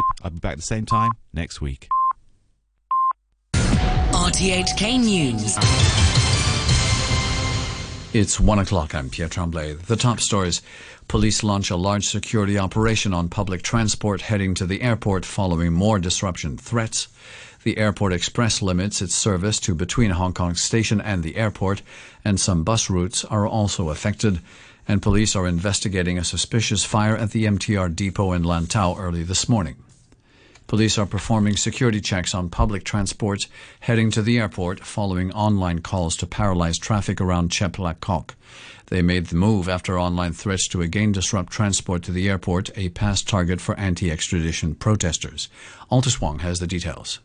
Gabe. I'll be back at the same time next week. RTHK News. It's one o'clock. I'm Pierre Tremblay. The top stories. Police launch a large security operation on public transport heading to the airport following more disruption threats. The airport express limits its service to between Hong Kong station and the airport, and some bus routes are also affected. And police are investigating a suspicious fire at the MTR depot in Lantau early this morning. Police are performing security checks on public transport heading to the airport following online calls to paralyze traffic around Chek Lap Kok. They made the move after online threats to again disrupt transport to the airport, a past target for anti-extradition protesters. Altus Wong has the details.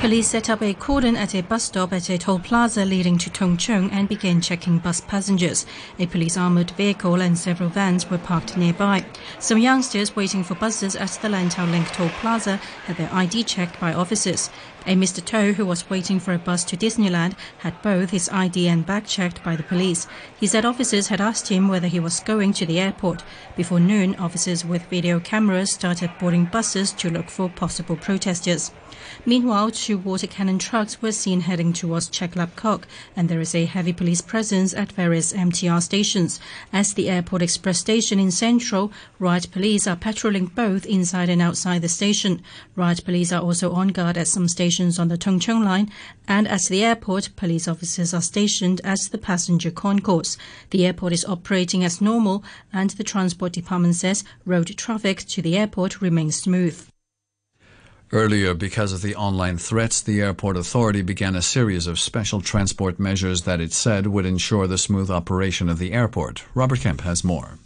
Police set up a cordon at a bus stop at a toll plaza leading to Tung Chung and began checking bus passengers. A police armoured vehicle and several vans were parked nearby. Some youngsters waiting for buses at the Lantau Link toll plaza had their ID checked by officers. A Mr. To, who was waiting for a bus to Disneyland, had both his ID and bag checked by the police. He said officers had asked him whether he was going to the airport. Before noon, officers with video cameras started boarding buses to look for possible protesters. Meanwhile, two water cannon trucks were seen heading towards Chek Lap Kok, and there is a heavy police presence at various MTR stations. As the Airport Express station in Central, riot police are patrolling both inside and outside the station. Riot police are also on guard at some stations on the Tung Chung line, and at the airport, police officers are stationed at the passenger concourse. The airport is operating as normal, and the Transport Department says road traffic to the airport remains smooth. Earlier, because of the online threats, the airport authority began a series of special transport measures that it said would ensure the smooth operation of the airport. Robert Kemp has more.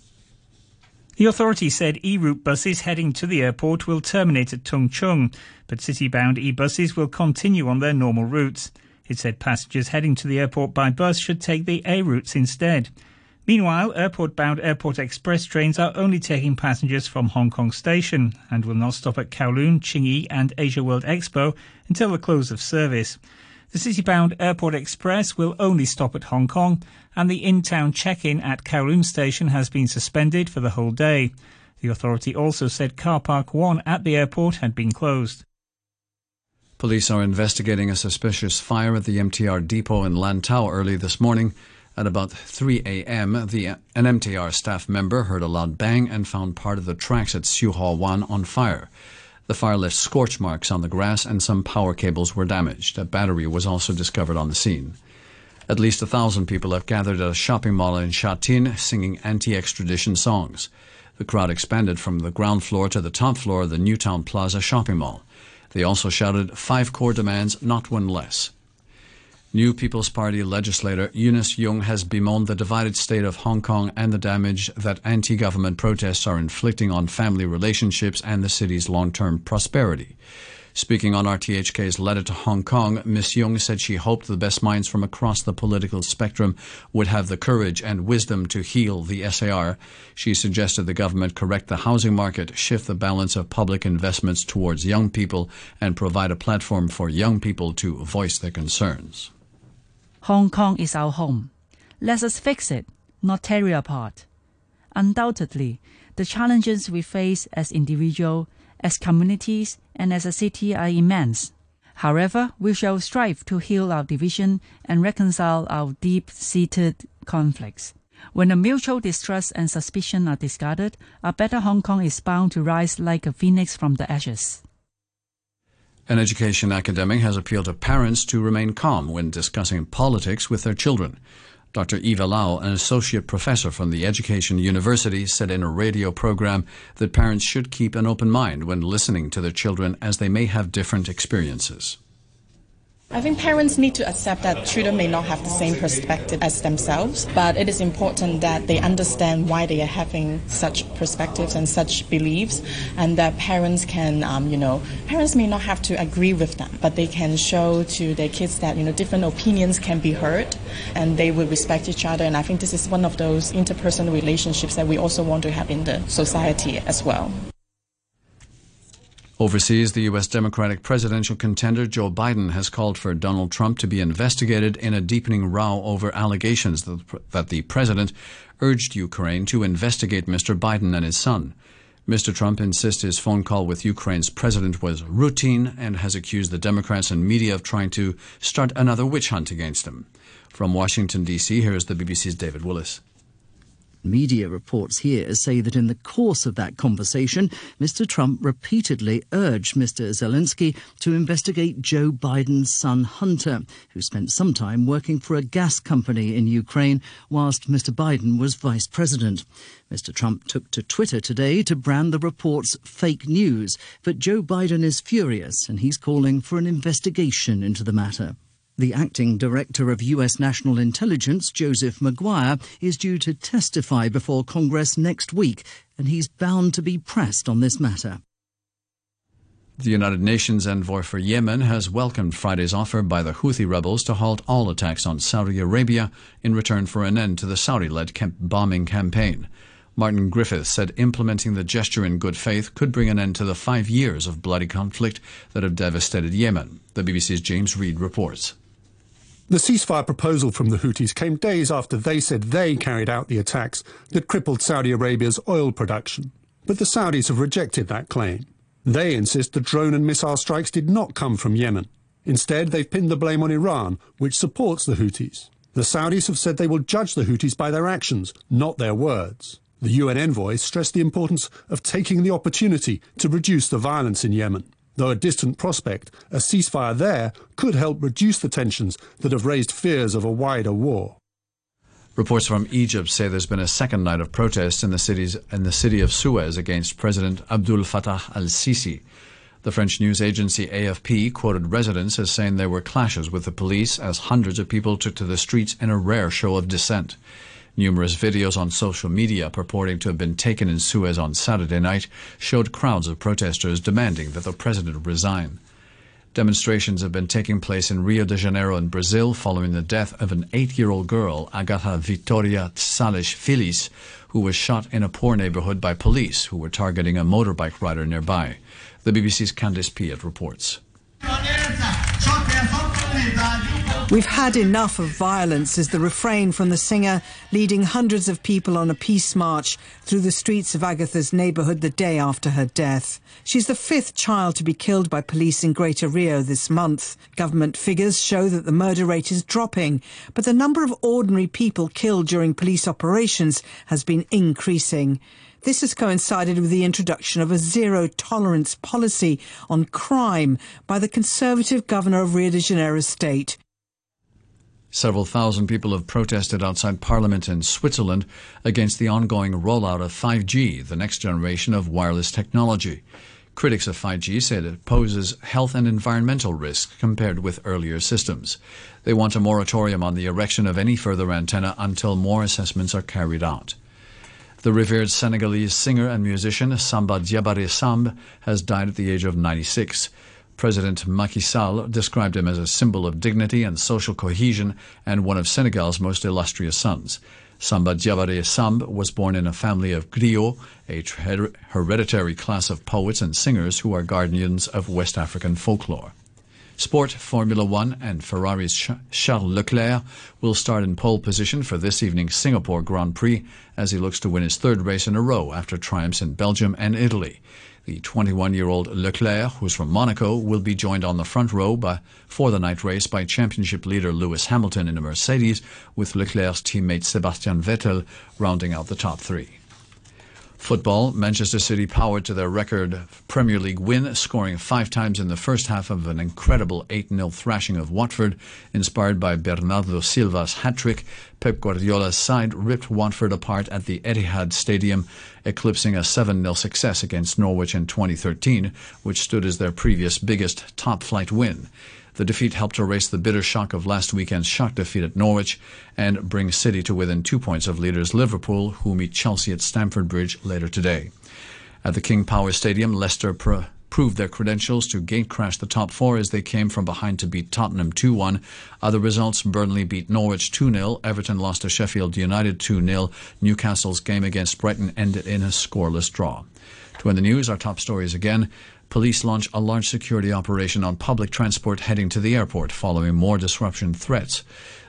The authority said e-route buses heading to the airport will terminate at Tung Chung, but city-bound e-buses will continue on their normal routes. It said passengers heading to the airport by bus should take the A routes instead. Meanwhile, airport-bound Airport Express trains are only taking passengers from Hong Kong Station and will not stop at Kowloon, Tsing and Asia World Expo until the close of service. The city-bound Airport Express will only stop at Hong Kong, and the in-town check-in at Kowloon Station has been suspended for the whole day. The authority also said Car Park 1 at the airport had been closed. Police are investigating a suspicious fire at the MTR depot in Lantau early this morning. At about 3 a.m., the, an MTR staff member heard a loud bang and found part of the tracks at Siu Ho Wan on fire. The fire left scorch marks on the grass and some power cables were damaged. A battery was also discovered on the scene. At least a thousand people have gathered at a shopping mall in Sha Tin singing anti-extradition songs. The crowd expanded from the ground floor to the top floor of the Newtown Plaza shopping mall. They also shouted five core demands, not one less. New People's Party legislator Eunice Yung has bemoaned the divided state of Hong Kong and the damage that anti government protests are inflicting on family relationships and the city's long term prosperity. Speaking on RTHK's letter to Hong Kong, Ms. Yung said she hoped the best minds from across the political spectrum would have the courage and wisdom to heal the SAR. She suggested the government correct the housing market, shift the balance of public investments towards young people, and provide a platform for young people to voice their concerns. Hong Kong is our home. Let us fix it, not tear it apart. Undoubtedly, the challenges we face as individuals, as communities, and as a city are immense. However, we shall strive to heal our division and reconcile our deep-seated conflicts. When the mutual distrust and suspicion are discarded, a better Hong Kong is bound to rise like a phoenix from the ashes. An education academic has appealed to parents to remain calm when discussing politics with their children. Dr. Eva Lau, an associate professor from the Education University, said in a radio program that parents should keep an open mind when listening to their children as they may have different experiences. I think parents need to accept that children may not have the same perspective as themselves, but it is important that they understand why they are having such perspectives and such beliefs, and that parents can, um, you know, parents may not have to agree with them, but they can show to their kids that, you know, different opinions can be heard and they will respect each other. And I think this is one of those interpersonal relationships that we also want to have in the society as well. Overseas, the U.S. Democratic presidential contender Joe Biden has called for Donald Trump to be investigated in a deepening row over allegations that the president urged Ukraine to investigate Mr. Biden and his son. Mr. Trump insists his phone call with Ukraine's president was routine and has accused the Democrats and media of trying to start another witch hunt against him. From Washington, D.C., here's the BBC's David Willis. Media reports here say that in the course of that conversation, Mr. Trump repeatedly urged Mr. Zelensky to investigate Joe Biden's son Hunter, who spent some time working for a gas company in Ukraine whilst Mr. Biden was vice president. Mr. Trump took to Twitter today to brand the reports fake news, but Joe Biden is furious and he's calling for an investigation into the matter. The acting director of U.S. National Intelligence, Joseph Maguire, is due to testify before Congress next week, and he's bound to be pressed on this matter. The United Nations envoy for Yemen has welcomed Friday's offer by the Houthi rebels to halt all attacks on Saudi Arabia in return for an end to the Saudi led bombing campaign. Martin Griffiths said implementing the gesture in good faith could bring an end to the five years of bloody conflict that have devastated Yemen. The BBC's James Reed reports. The ceasefire proposal from the Houthis came days after they said they carried out the attacks that crippled Saudi Arabia's oil production. But the Saudis have rejected that claim. They insist the drone and missile strikes did not come from Yemen. Instead, they've pinned the blame on Iran, which supports the Houthis. The Saudis have said they will judge the Houthis by their actions, not their words. The UN envoy stressed the importance of taking the opportunity to reduce the violence in Yemen. Though a distant prospect, a ceasefire there could help reduce the tensions that have raised fears of a wider war. Reports from Egypt say there's been a second night of protests in the, cities, in the city of Suez against President Abdul Fattah al-Sisi. The French news agency AFP quoted residents as saying there were clashes with the police as hundreds of people took to the streets in a rare show of dissent. Numerous videos on social media purporting to have been taken in Suez on Saturday night showed crowds of protesters demanding that the president resign. Demonstrations have been taking place in Rio de Janeiro in Brazil following the death of an eight-year-old girl, Agatha Vitoria Sales Félix, who was shot in a poor neighborhood by police who were targeting a motorbike rider nearby. The BBC's Candace Piette reports. We've had enough of violence is the refrain from the singer leading hundreds of people on a peace march through the streets of Agatha's neighbourhood the day after her death. She's the fifth child to be killed by police in Greater Rio this month. Government figures show that the murder rate is dropping, but the number of ordinary people killed during police operations has been increasing. This has coincided with the introduction of a zero tolerance policy on crime by the conservative governor of Rio de Janeiro state. Several thousand people have protested outside Parliament in Switzerland against the ongoing rollout of 5G, the next generation of wireless technology. Critics of 5G said it poses health and environmental risks compared with earlier systems. They want a moratorium on the erection of any further antenna until more assessments are carried out. The revered Senegalese singer and musician Samba Diabaré Samb has died at the age of 96. President Macky Sall described him as a symbol of dignity and social cohesion and one of Senegal's most illustrious sons. Samba Diabaré Samb was born in a family of griots, a hereditary class of poets and singers who are guardians of West African folklore. Sport Formula One and Ferrari's Charles Leclerc will start in pole position for this evening's Singapore Grand Prix as he looks to win his third race in a row after triumphs in Belgium and Italy. The 21 year old Leclerc, who's from Monaco, will be joined on the front row by, for the night race by championship leader Lewis Hamilton in a Mercedes, with Leclerc's teammate Sebastian Vettel rounding out the top three. Football, Manchester City powered to their record Premier League win, scoring five times in the first half of an incredible 8 0 thrashing of Watford. Inspired by Bernardo Silva's hat trick, Pep Guardiola's side ripped Watford apart at the Etihad Stadium, eclipsing a 7 0 success against Norwich in 2013, which stood as their previous biggest top flight win. The defeat helped erase the bitter shock of last weekend's shock defeat at Norwich and bring City to within two points of leaders Liverpool, who meet Chelsea at Stamford Bridge later today. At the King Power Stadium, Leicester pr- proved their credentials to gate crash the top four as they came from behind to beat Tottenham 2 1. Other results Burnley beat Norwich 2 0, Everton lost to Sheffield United 2 0, Newcastle's game against Brighton ended in a scoreless draw. To end the news, our top stories again. Police launch a large security operation on public transport heading to the airport following more disruption threats.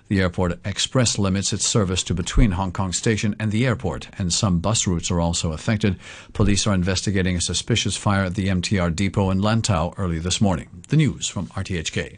The airport express limits its service to between Hong Kong Station and the airport, and some bus routes are also affected. Police are investigating a suspicious fire at the MTR depot in Lantau early this morning. The news from RTHK.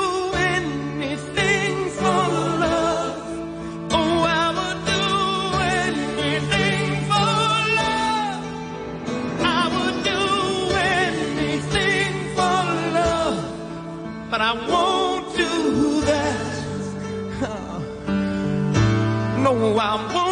but I won't do that. No, I won't.